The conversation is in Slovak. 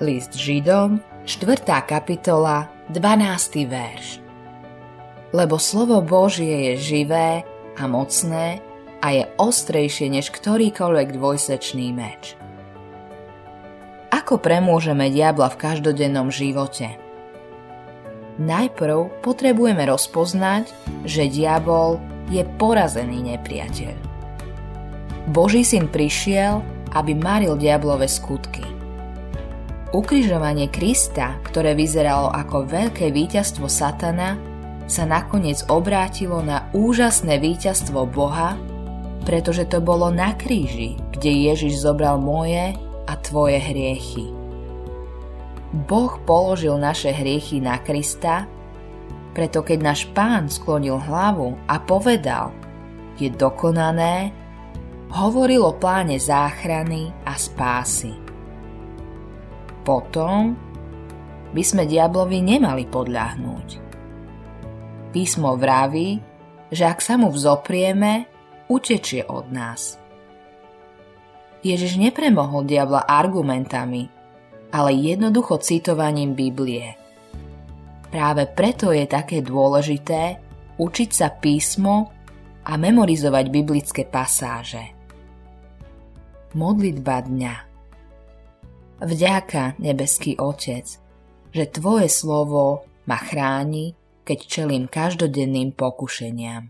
List Židom, 4. kapitola, 12. verš. Lebo slovo Božie je živé a mocné a je ostrejšie než ktorýkoľvek dvojsečný meč. Ako premôžeme diabla v každodennom živote? Najprv potrebujeme rozpoznať, že diabol je porazený nepriateľ. Boží syn prišiel, aby maril diablové skutky – Ukrižovanie Krista, ktoré vyzeralo ako veľké víťazstvo Satana, sa nakoniec obrátilo na úžasné víťazstvo Boha, pretože to bolo na kríži, kde Ježiš zobral moje a tvoje hriechy. Boh položil naše hriechy na Krista, preto keď náš pán sklonil hlavu a povedal, je dokonané, hovoril o pláne záchrany a spásy potom by sme diablovi nemali podľahnúť. Písmo vraví, že ak sa mu vzoprieme, utečie od nás. Ježiš nepremohol diabla argumentami, ale jednoducho citovaním Biblie. Práve preto je také dôležité učiť sa písmo a memorizovať biblické pasáže. Modlitba dňa Vďaka, nebeský Otec, že Tvoje slovo ma chráni, keď čelím každodenným pokušeniam.